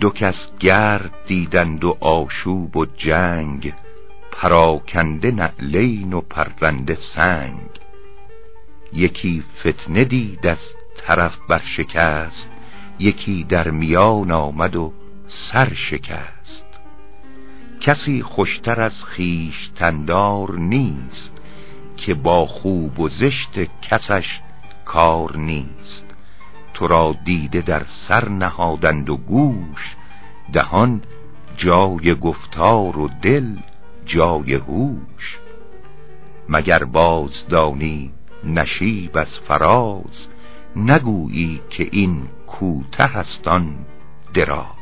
دو کس گرد دیدند و آشوب و جنگ پراکنده نعلین و پرنده سنگ. یکی فتنه دید از طرف برشکست یکی در میان آمد و سر شکست. کسی خوشتر از تندار نیست که با خوب و زشت کسش کار نیست. تو را دیده در سر نهادند و گوش دهان جای گفتار و دل جای هوش. مگر بازدانی نشیب از فراز نگویی که این کوته هستان دراز.